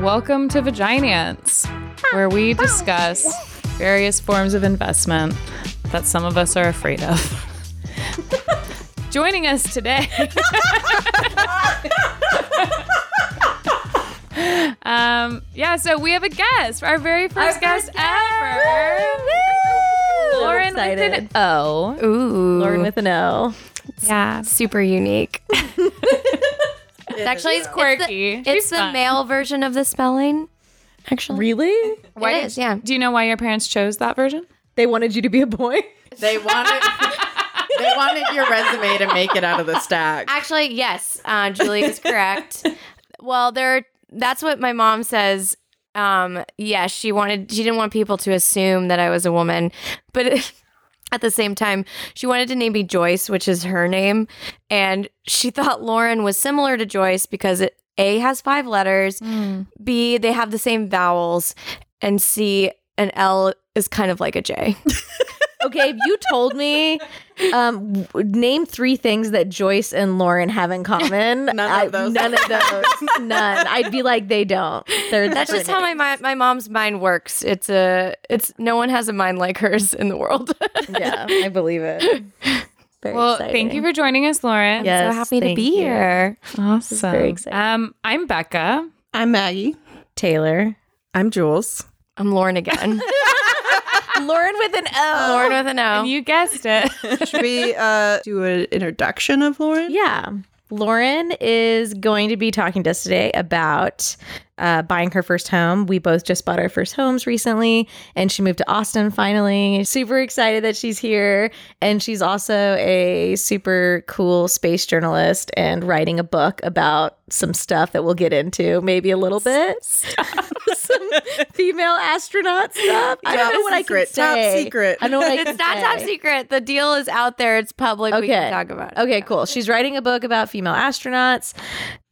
Welcome to Vaginance, where we discuss various forms of investment that some of us are afraid of. Joining us today. um, yeah, so we have a guest, our very first guest ever. Loren with an. O. Ooh. Loren with an O. Yeah. super unique. It's actually She's quirky. It's the, it's the male version of the spelling. Actually, Really? Why it did- is, yeah. Do you know why your parents chose that version? They wanted you to be a boy? They wanted they wanted your resume to make it out of the stack. Actually, yes, uh, Julie is correct. well, there. That's what my mom says. Um, yes, she wanted. She didn't want people to assume that I was a woman, but. At the same time, she wanted to name me Joyce, which is her name, and she thought Loren was similar to Joyce because it A has five letters, hmm. B they have the same vowels, and C an L is kind of like a J. Okay, if you told me, um, w- name three things that Joyce and Loren have in common. None of those. None of those. none. I'd be like, they don't. They're That's just how my mi- my mom's mind works. It's a it's no one has a mind like hers in the world. Yeah, I believe it. Very Well, exciting. thank you for joining us, Loren. Yes, so happy to be you. here. Awesome. very exciting. Um, I'm Becca. I'm Maggie. Taylor. I'm Jules. I'm Loren again. Loren with an O. Loren with an O. And you guessed it. Should we uh, do an introduction of Loren? Yeah. Loren is going to be talking to us today about uh, buying her first home. We both just bought our first homes recently, and she moved to Austin finally. Super excited that she's here. And she's also a super cool space journalist and writing a book about some stuff that we'll get into maybe a little bit. some female astronaut stuff. I don't Top know what secret, I can top secret. I know what I can it's not say. top secret. The deal is out there. It's public. We Okay. can talk about it. Okay, cool. She's writing a book about female astronauts,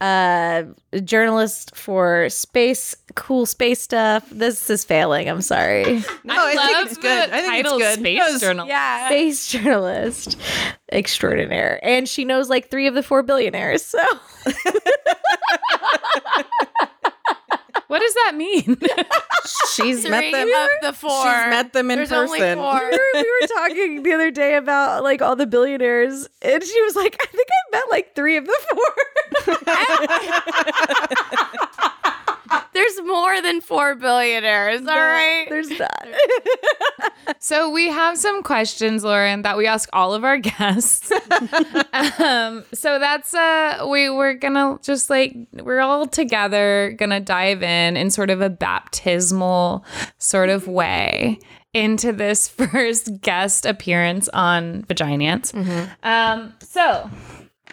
uh, a journalist for space, cool space stuff. This is failing. I'm sorry. No, I, love think it's good. I think it's good. Space Because- Journal. Yeah. space journalist extraordinaire. And she knows like three of the four billionaires. So What does that mean? She's Three met them. of the four. She's met them in There's person. only four. we were, we were talking the other day about like all the billionaires. And she was like, I think I met like three of the four. There's more than four billionaires. All right. There's that. so we have some questions, Loren, that we ask all of our guests. um, so that's uh we we're gonna just like we're all together gonna dive in in sort of a baptismal sort of way into this first guest appearance on Vaginance. Um, so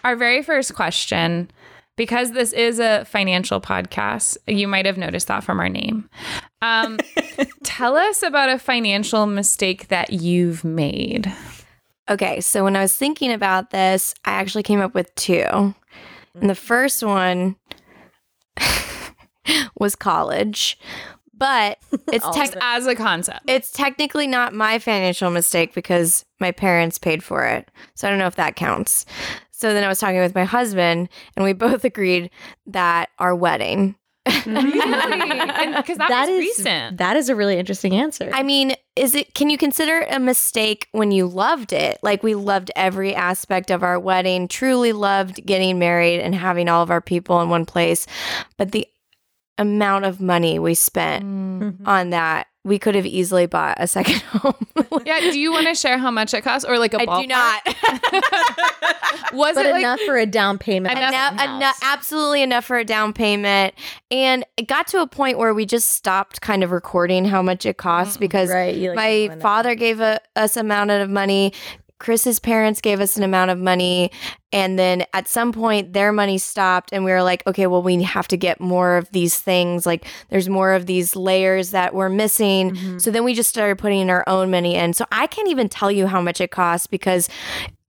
our very first question because this is a financial podcast, you might have noticed that from our name. Um, tell us about a financial mistake that you've made. Okay, so when I was thinking about this, I actually came up with two. And the first one was college, but it's tech- As a concept. it's technically not my financial mistake because my parents paid for it. So I don't know if that counts. So then I was talking with my husband, and we both agreed that our wedding. Because that, That was is recent. That is a really interesting answer. I mean, is it? Can you consider it a mistake when you loved it? Like we loved every aspect of our wedding, truly loved getting married and having all of our people in one place, but the amount of money we spent Mm-hmm. on that, we could have easily bought a second home. yeah. Do you want to share how much it costs or like a I ballpark? I do not. Was but it like enough for a down payment. Enough- enough, enough, absolutely enough for a down payment. And it got to a point where we just stopped kind of recording how much it cost because right, like, my didn't wanna know. father gave a, us amount of money. Chris's parents gave us an amount of money. And then at some point, their money stopped. And we were like, okay, well, we have to get more of these things. Like, there's more of these layers that we're missing. Mm-hmm. So then we just started putting our own money in. So I can't even tell you how much it costs because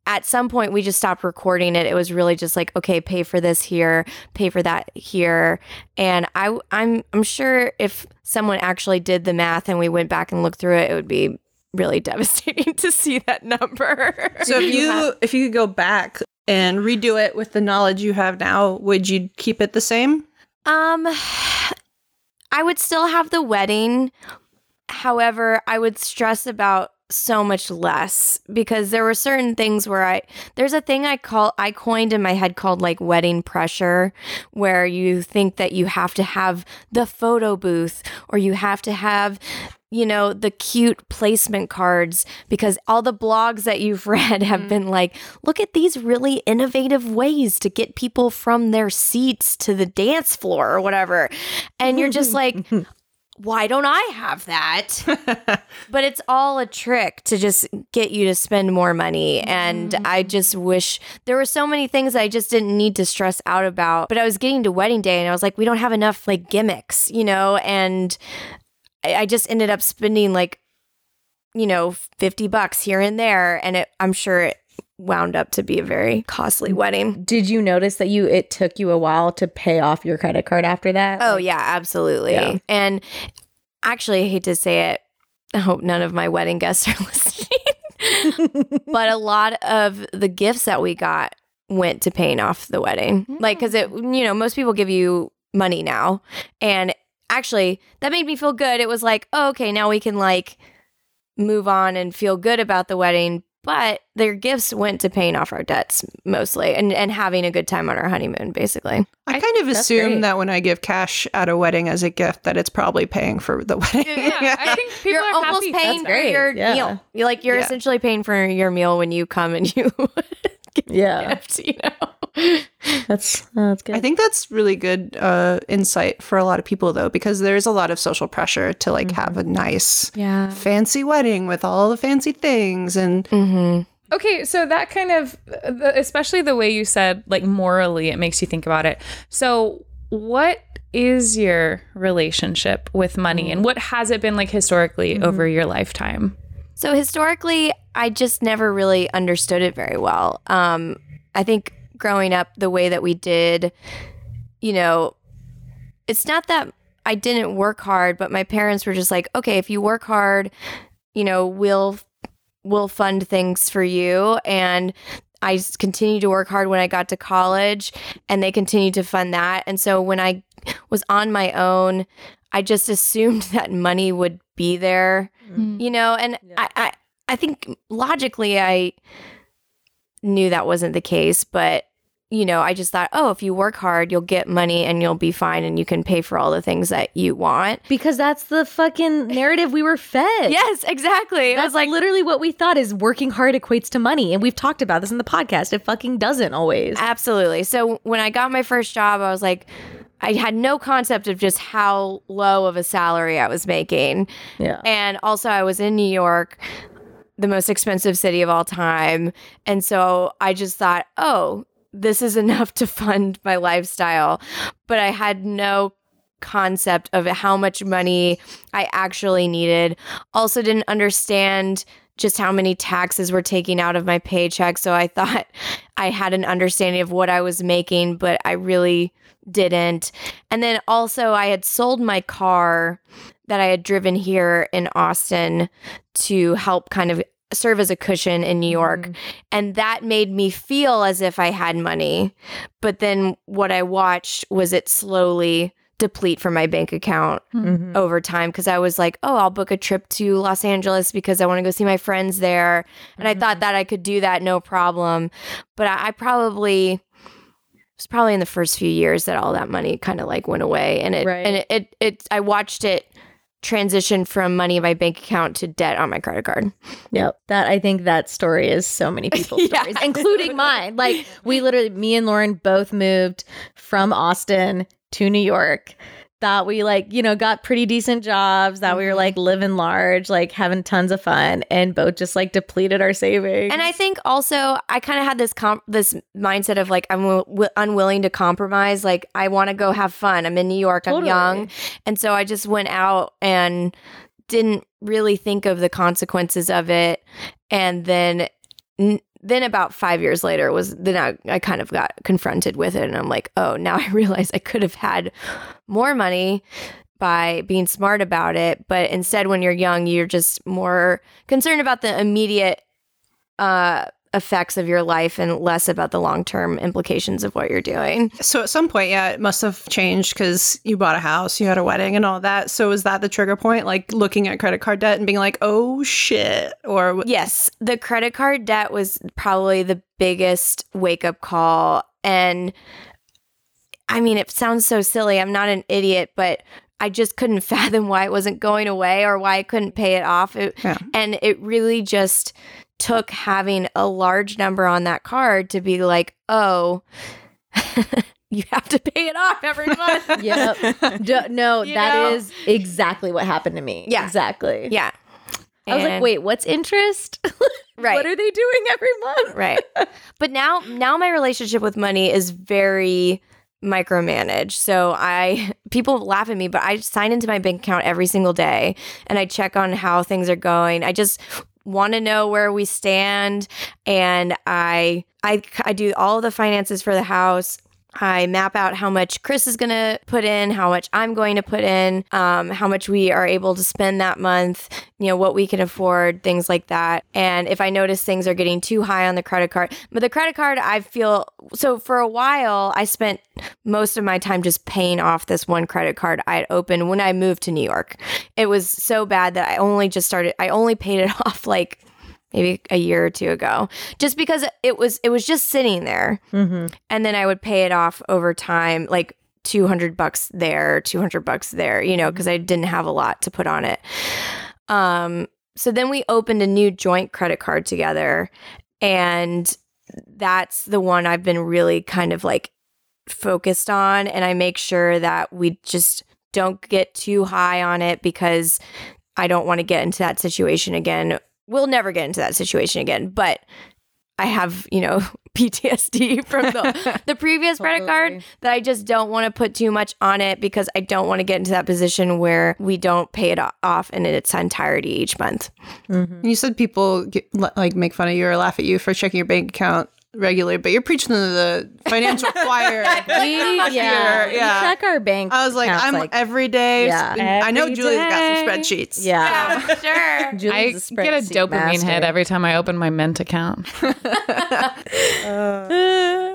at some point we just stopped recording it. It was really just like, okay, pay for this here, pay for that here. And I I'm I'm sure if someone actually did the math and we went back and looked through it, it would be really devastating to see that number. So if you if you could go back and redo it with the knowledge you have now, would you keep it the same? Um I would still have the wedding. However, I would stress about so much less because there were certain things where I there's a thing I call I coined in my head called like wedding pressure where you think that you have to have the photo booth or you have to have you know the cute placement cards because all the blogs that you've read have mm-hmm. been like look at these really innovative ways to get people from their seats to the dance floor or whatever. And you're just like why don't I have that? but it's all a trick to just get you to spend more money. And mm. I just wish there were so many things I just didn't need to stress out about. But I was getting to wedding day and I was like, we don't have enough like gimmicks, you know? And I I just ended up spending like, you know, 50 bucks here and there. And it, I'm sure it wound up to be a very costly mm. wedding. Did you notice that you it took you a while to pay off your credit card after that? Oh yeah, absolutely. Yeah. And actually, I hate to say it. I hope none of my wedding guests are listening. but a lot of the gifts that we got went to paying off the wedding. Like, because it, mm. you know, most people give you money now, and actually, that made me feel good. It was like, oh, okay, now we can like move on and feel good about the wedding. But their gifts went to paying off our debts mostly and, and having a good time on our honeymoon, basically. I kind of that's assume great. that when I give cash at a wedding as a gift, that it's probably paying for the wedding. Yeah, I think people you're are almost happy. paying That's for great, your yeah. meal. You're like you're Yeah. essentially paying for your meal when you come and you yeah, gift, you know. That's that's good. I think that's really good uh, insight for a lot of people, though, because there's a lot of social pressure to like have a nice, Yeah. fancy wedding with all the fancy things. And Mm-hmm. Okay, so that kind of, especially the way you said, like morally, it makes you think about it. So, what is your relationship with money and what has it been like historically over your lifetime? So historically, I just never really understood it very well. Um, I think growing up the way that we did, you know, it's not that I didn't work hard, but my parents were just like, okay, if you work hard, you know, we'll we'll fund things for you. And I s- continued to work hard when I got to college and they continued to fund that. And so when I was on my own, I just assumed that money would be there, mm-hmm. you know, and I, I I think logically I knew that wasn't the case, but you know, I just thought, oh, if you work hard, you'll get money and you'll be fine and you can pay for all the things that you want. because that's the fucking narrative we were fed. Yes, exactly. That's was like literally what we thought is working hard equates to money. And we've talked about this in the podcast. It fucking doesn't always. Absolutely. So when I got my first job, I was like, I had no concept of just how low of a salary I was making. Yeah. And also, I was in New York, the most expensive city of all time. And so I just thought, oh, this is enough to fund my lifestyle. But I had no concept of how much money I actually needed. Also, didn't understand just how many taxes were taking out of my paycheck. So I thought I had an understanding of what I was making, but I really didn't. And then also, I had sold my car that I had driven here in Austin to help kind of serve as a cushion in New York. Mm-hmm. And that made me feel as if I had money. But then what I watched was it slowly deplete from my bank account Mhm. over time because I was like, oh, I'll book a trip to Los Angeles because I want to go see my friends there. And I thought mm-hmm. that I could do that no problem. But I, I probably it was probably in the first few years that all that money kind of like went away. And it Right. and it, it it I watched it transition from money in my bank account to debt on my credit card. Yep. That I think that story is so many people's Yeah. stories, including mine. Like we literally me and Loren both moved from Austin to New York. That we like, you know, got pretty decent jobs, that we were like mm-hmm. living large, like having tons of fun, and both just like depleted our savings. And I think also I kind of had this comp- this mindset of like I'm w- w- unwilling to compromise. Like I want to go have fun. I'm in New York. Totally. I'm young, and so I just went out and didn't really think of the consequences of it. And then n- then about five years later was then I, I kind of got confronted with it, and I'm like, oh, now I realize I could have had more money by being smart about it. But instead when you're young you're just more concerned about the immediate uh effects of your life and less about the long term implications of what you're doing. So at some point, yeah, it must have changed because you bought a house, you had a wedding, and all that. So is that the trigger point? Like looking at credit card debt and being like, "Oh shit," or Yes, the credit card debt was probably the biggest wake up call. And I mean, it sounds so silly. I'm not an idiot, but I just couldn't fathom why it wasn't going away or why I couldn't pay it off. It- Yeah. And it really just took having a large number on that card to be like, oh, you have to pay it off every month. Yep. D- no, You that know? is exactly what happened to me. Yeah. Exactly. yeah. I was like, wait, what's interest? Right. What are they doing every month? right but now now my relationship with money is very micromanaged so i people laugh at me but i sign into my bank account every single day and i check on how things are going i just want to know where we stand. And i i i do all the finances for the house I map out how much Chris is going to put in, how much I'm going to put in, um, how much we are able to spend that month, you know, what we can afford, things like that. And if I notice things are getting too high on the credit card, but the credit card, I feel so for a while, I spent most of my time just paying off this one credit card I had opened when I moved to New York. It was so bad that I only just started, I only paid it off like maybe a year or two ago just because it was it was just sitting there Mm-hmm. and then I would pay it off over time, like 200 bucks there, 200 bucks there, you know, because I didn't have a lot to put on it. Um, so then we opened a new joint credit card together, and that's the one I've been really kind of like focused on. And I make sure that we just don't get too high on it because I don't want to get into that situation again. We'll never get into that situation again, but I have, you know, PTSD from the, the previous credit card that I just don't want to put too much on it because I don't want to get into that position where we don't pay it o- off in its entirety each month. Mm-hmm. you said people get, like make fun of you or laugh at you for checking your bank account regularly, but you're preaching to the financial choir. We, yeah, Here, we check our bank. I was like, accounts, I'm like, every day. Yeah. I know Every Julie's got some spreadsheets. yeah. sure. I Julie's get a dopamine master. hit every time I open my Mint account. Uh,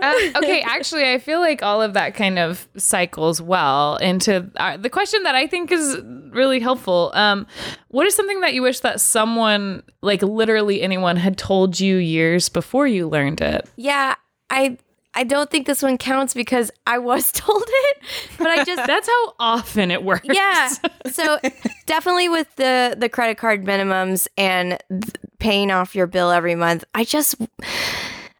okay, actually, I feel like all of that kind of cycles well into uh, the question that I think is really helpful. Um, what is something that you wish that someone, like literally anyone, had told you years before you learned it? Yeah, I I don't think this one counts because I was told it, but I just That's how often it works. yeah. So definitely with the the credit card minimums and th- paying off your bill every month, I just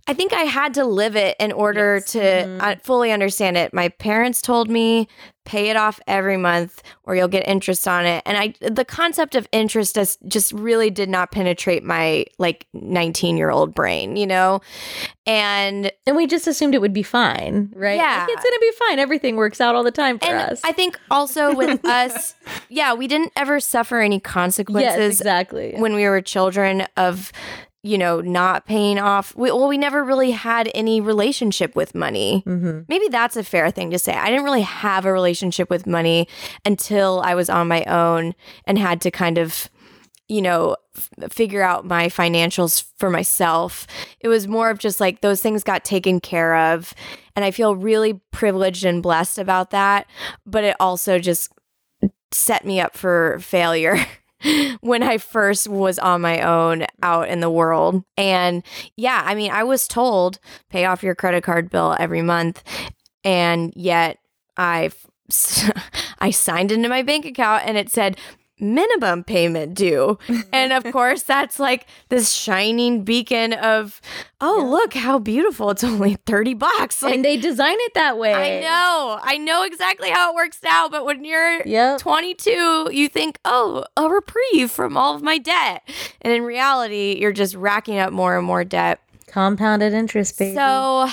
I think I had to live it in order to uh, fully understand it. My parents told me pay it off every month or you'll get interest on it. And I the concept of interest just just really did not penetrate my like 19-year-old brain, you know? And And we just assumed it would be fine, right? Yeah. Like, it's going to be fine. Everything works out all the time for and us. I think also with us, yeah, we didn't ever suffer any consequences yes, exactly. when we were children of you know not paying off we, well we never really had any relationship with money. Mm-hmm. maybe that's a fair thing to say. I didn't really have a relationship with money until i was on my own and had to kind of you know f- figure out my financials for myself. It was more of just like those things got taken care of and i feel really privileged and blessed about that but it also just set me up for failure when I first was on my own out in the world. And yeah, I mean, I was told pay off your credit card bill every month. And yet I've I signed into my bank account and it said minimum payment due. and of course, that's like this shining beacon of, oh, look how beautiful. It's only 30 bucks. Like, and they design it that way. I know. I know exactly how it works now, but when you're Yep. 22, you think, oh, a reprieve from all of my debt. And in reality, you're just racking up more and more debt. Compounded interest, baby. So,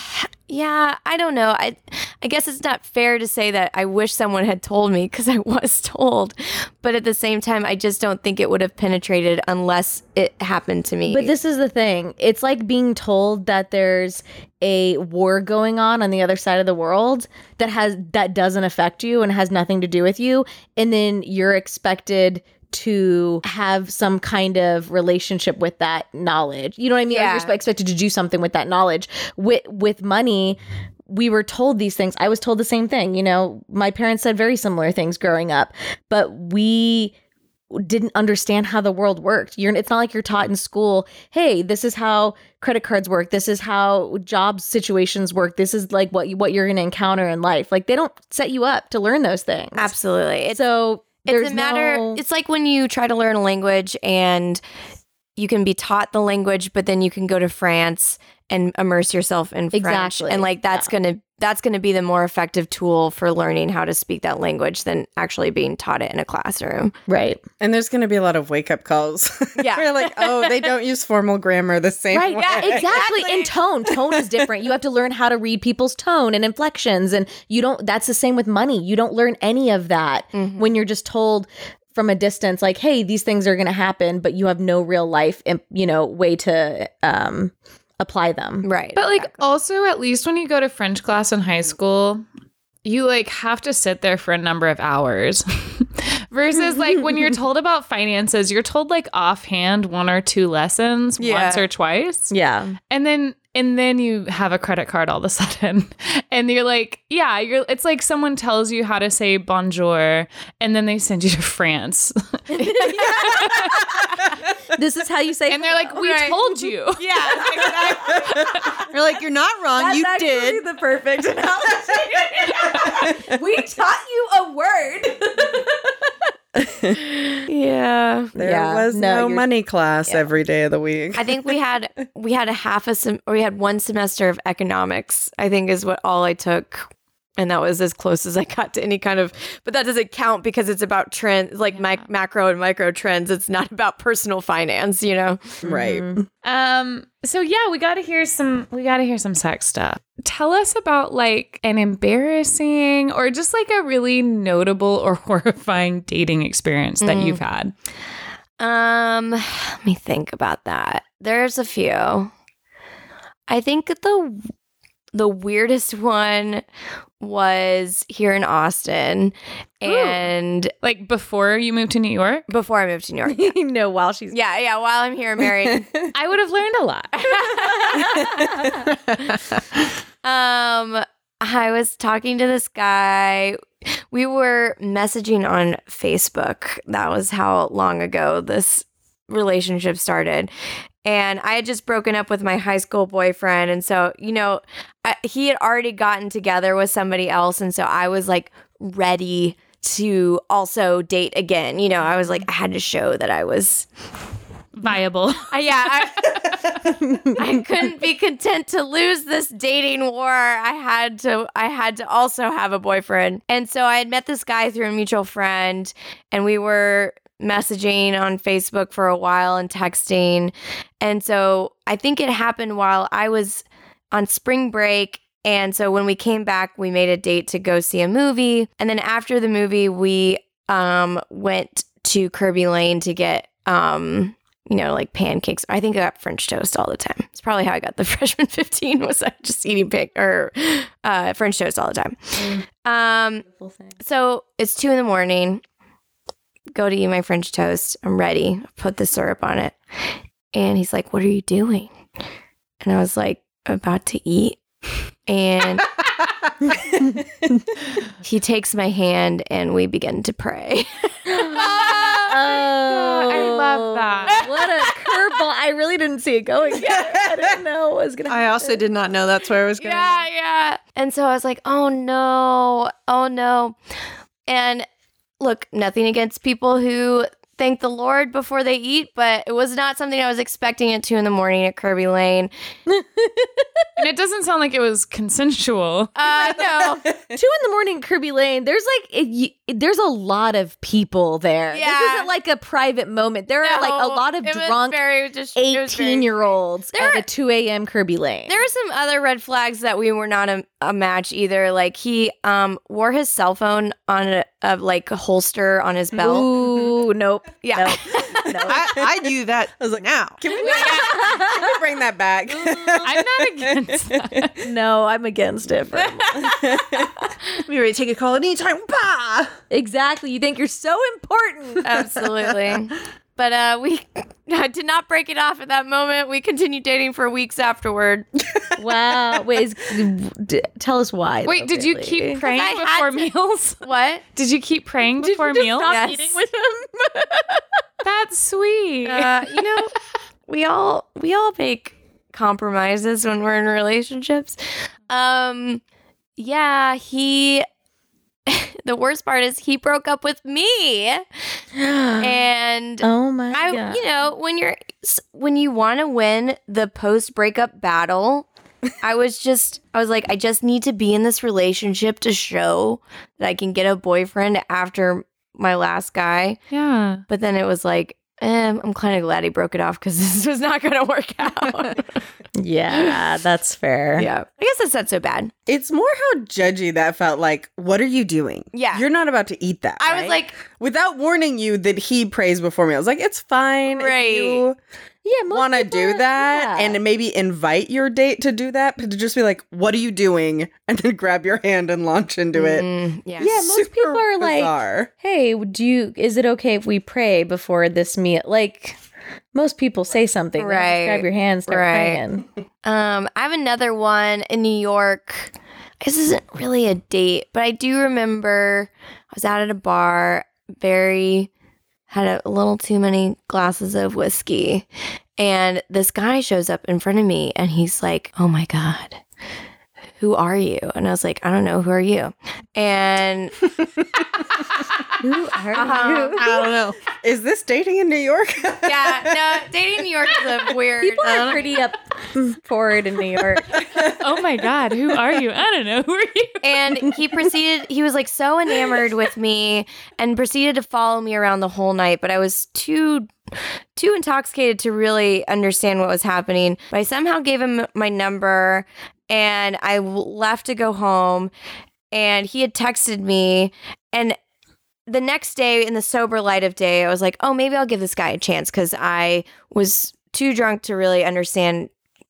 yeah, I don't know. I I guess it's not fair to say that I wish someone had told me because I was told. But at the same time, I just don't think it would have penetrated unless it happened to me. But this is the thing. It's like being told that there's a war going on on the other side of the world that has that doesn't affect you and has nothing to do with you and then you're expected to have some kind of relationship with that knowledge. You know what I mean? Yeah. You're expected to do something with that knowledge. With with money, we were told these things. I was told the same thing. You know, my parents said very similar things growing up, but we didn't understand how the world worked. You're it's not like you're taught in school, hey, this is how credit cards work. This is how job situations work. This is like what you, what you're going to encounter in life. Like they don't set you up to learn those things. Absolutely. It's so there's it's a matter no- it's like when you try to learn a language and you can be taught the language but then you can go to France and immerse yourself in French Exactly. and like that's Yeah. going to that's going to be the more effective tool for learning how to speak that language than actually being taught it in a classroom. right. And there's going to be a lot of wake up calls. Yeah. We're like, oh, they don't use formal grammar the same Right. way. Yeah, exactly. And tone. Tone is different. You have to learn how to read people's tone and inflections. And you don't, that's the same with money. You don't learn any of that when you're just told from a distance, like, hey, these things are going to happen, but you have no real life, im- you know, way to um, apply them. Right. But like also at least when you go to French class in high school, you like have to sit there for a number of hours. Versus like when you're told about finances, you're told like offhand one or two lessons Yeah. once or twice. Yeah. And then and then you have a credit card all of a sudden. And you're like, yeah, you're it's like someone tells you how to say bonjour and then they send you to France. This is how you say and they're like, "We told you." yeah. You're like, you're not wrong. you did. the perfect analogy. we taught you a word. yeah. There Yeah, was no, no, money class every day of the week. I think we had we had a half a sem- or we had one semester of economics. I think is what all I took, and that was as close as I got to any kind of. But that doesn't count because it's about trends, like mic- macro and micro trends. It's not about personal finance, you know. right. Um so yeah, we got to hear some we got to hear some sex stuff. Tell us about like an embarrassing or just like a really notable or horrifying dating experience that Mm. you've had. Um, let me think about that. There's a few. I think the the weirdest one was here in Austin, and Like before you moved to New York? before I moved to New York. you know, while she's Yeah, yeah. While I'm here married, I would have learned a lot. Um, I was talking to this guy. We were messaging on Facebook. That was how long ago this relationship started. And I had just broken up with my high school boyfriend. And so, you know, I, he had already gotten together with somebody else. And so I was like ready to also date again. You know, I was like, I had to show that I was Viable. uh, yeah, I, I couldn't be content to lose this dating war. I had to I had to also have a boyfriend. And so I had met this guy through a mutual friend and we were messaging on Facebook for a while and texting. And so I think it happened while I was on spring break and so when we came back, we made a date to go see a movie. And then after the movie, we um went to Kirby Lane to get um you know, like pancakes. I think I got French toast all the time. It's probably how I got the freshman 15 was I just eating pan- or uh, French toast all the time. Um, so it's two in the morning. Go to eat my French toast. I'm ready. Put the syrup on it. And he's like, What are you doing? And I was like, About to eat. And he takes my hand and we begin to pray. Oh, I love oh. that. What a curveball! I really didn't see it going. Yet. I didn't know what was gonna. I also did not know that's where I was going. Yeah, yeah. And so I was like, oh no, oh no. And look, nothing against people who thank the Lord before they eat, but it was not something I was expecting at two in the morning at Kirby Lane. and it doesn't sound like it was consensual. Uh, no. Two in the morning, Kirby Lane. There's like it, you, there's a lot of people there. This isn't like a private moment. There are like a lot of drunk very just, it was very- eighteen year olds There at are- a two a.m. Kirby Lane. There are some other red flags that we were not a, a match either. Like he um wore his cell phone on a, a like a holster on his belt. Ooh, nope. Yeah. I, I do that I was like, now. Can we, can we bring that back? I'm not against that. no, I'm against it. for- We ready to take a call at any time. Bah! exactly. You think you're so important. Absolutely. But uh, we did not break it off at that moment. We continued dating for weeks afterward. wow. Wait, is, d- tell us why. Wait, though, did you really. keep praying I before to- meals? What? Did you keep praying before meals? Yes. eating with him? That's sweet. Uh, you know, we all we all make compromises when we're in relationships. Um, yeah, he. the worst part is he broke up with me, and oh my I, god. you know, when you're when you want to win the post breakup battle, I was just I was like I just need to be in this relationship to show that I can get a boyfriend after my last guy. yeah. But then it was like eh, I'm kind of glad he broke it off because this was not going to work out. yeah, that's fair. yeah, I guess that's not so bad. It's more how judgy that felt. Like, what are you doing? Yeah. You're not about to eat that. I was like, without warning you that he prays before me. I was like, it's fine. Right. You Yeah, most want to do that yeah. and maybe invite your date to do that, but to just be like, what are you doing? And then grab your hand and launch into it. mm, yeah, Yeah, most Super people are like, "Hey, do you? Is it okay if we pray before this meal?" Like, most people say something, they don't just Right. grab your hand, start Right. praying. Um, I have another one in New York. This isn't really a date, but I do remember I was out at a bar, very had a little too many glasses of whiskey, and this guy shows up in front of me, and he's like, "Oh my god." Who are you? And I was like, I don't know. Who are you? And Who are Uh-huh. I don't know. Is this dating in New York? yeah, no, dating in New York is a weird. People are pretty up forward in New York. Oh my God. Who are you? I don't know. Who are you? and he proceeded he was like so enamored with me and proceeded to follow me around the whole night but i was too too intoxicated to really understand what was happening but i somehow gave him my number and I left to go home and he had texted me and the next day in the sober light of day i was like oh maybe i'll give this guy a chance because i was too drunk to really understand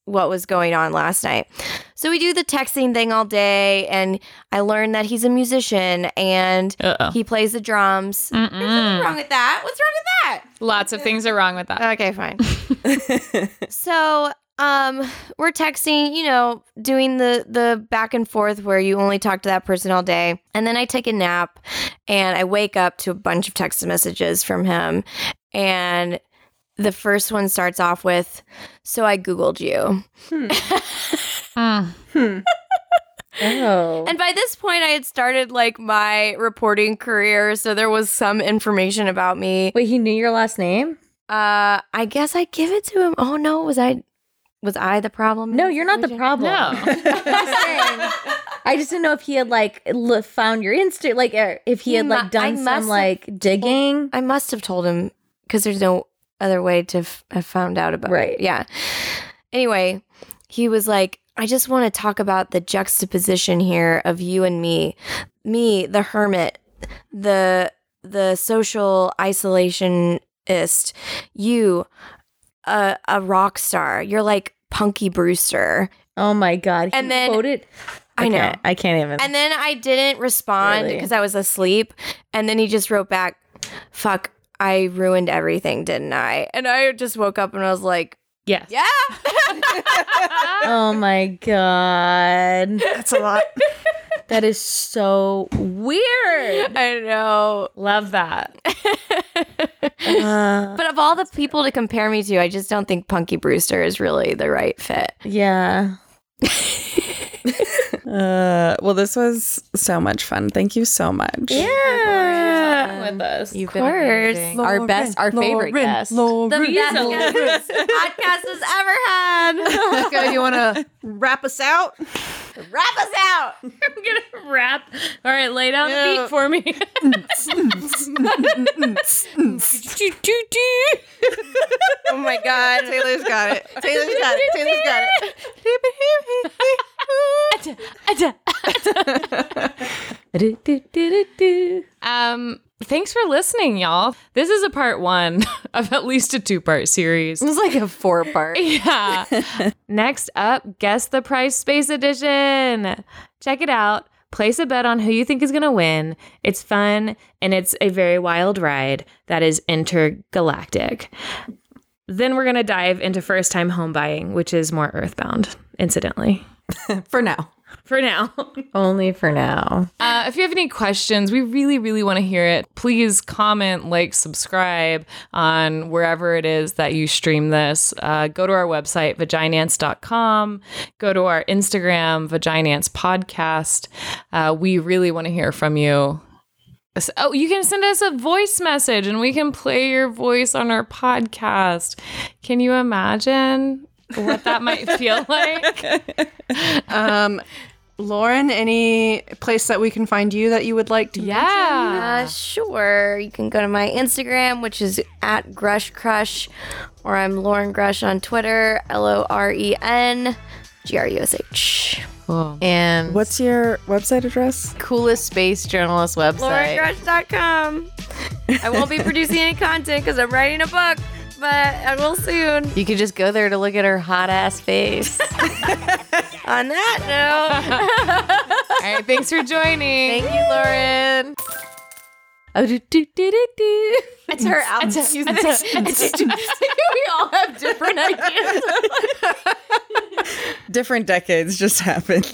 what was going on last night. So we do the texting thing all day, and I learned that he's a musician and Uh-oh. he plays the drums. There's nothing wrong with that. What's wrong with that? Lots of things are wrong with that. Okay, fine. so um we're texting, you know, doing the the back and forth where you only talk to that person all day. And then I take a nap and I wake up to a bunch of text messages from him and the first one starts off with so I googled you. Mm. Oh. And by this point I had started like my reporting career, so there was some information about me. Wait, he knew your last name? Uh I guess I give it to him. Oh no, was I was I the problem? No, you're not the problem. No. I'm saying, I just didn't know if he had like l- found your Insta, like uh, if he, He had mu- like done must some like digging. I must have told him because there's no other way to f- have found out about Right. it. Yeah. Anyway, he was like, I just want to talk about the juxtaposition here of you and me. Me, the hermit, the the social isolationist. You, a a rock star. You're like Punky Brewster. Oh my god! He And then- quoted. I know. I can't even. And then I didn't respond Really? because I was asleep. And then he just wrote back, fuck, I ruined everything, didn't I? And I just woke up and I was like, Yes. yeah. oh my god, That's a lot. that is so weird. I know. Love that. Uh, But of all the people to compare me to, I just don't think Punky Brewster is really the right fit. yeah. Uh, well, this was so much fun. Thank you so much. Yeah. With us. Of You've course. Our best, our favorite guest. The Loren. best guest this podcast has ever had. Okay, you want to wrap us out? Wrap us out. I'm gonna wrap. All right, lay down the beat for me. Oh my God. Taylor's got it. Taylor's got it. Taylor's got it. Um, thanks for listening, y'all. This is a part one of at least a two part series. It was like a four part. Yeah. Next up, guess the price space edition. Check it out. Place a bet on who you think is going to win. It's fun and it's a very wild ride that is intergalactic. Then we're going to dive into first time home buying, which is more earthbound, incidentally. For now. For now. Only for now. Uh, if you have any questions, we really, really want to hear it. Please comment, like, subscribe on wherever it is that you stream this. Uh, go to our website, vaginance.com. Go to our Instagram, Vaginance Podcast. Uh, we really want to hear from you. Oh, you can send us a voice message and we can play your voice on our podcast. Can you imagine what that might feel like? Um, Loren, any place that we can find you that you would like to? Yeah. Uh, sure. You can go to my Instagram, which is at Grush Crush, or I'm Loren Grush on Twitter, L O R E N G R U S H. And What's your website address? coolest space journalist website? LorenGrush.com. I won't be producing any content because I'm writing a book, but I will soon. You could just go there to look at her hot ass face. On that note, All right. Thanks for joining. Thank you, Loren. Oh, do, do, do, do, do. It's her album. we all have different ideas. Different decades just happened.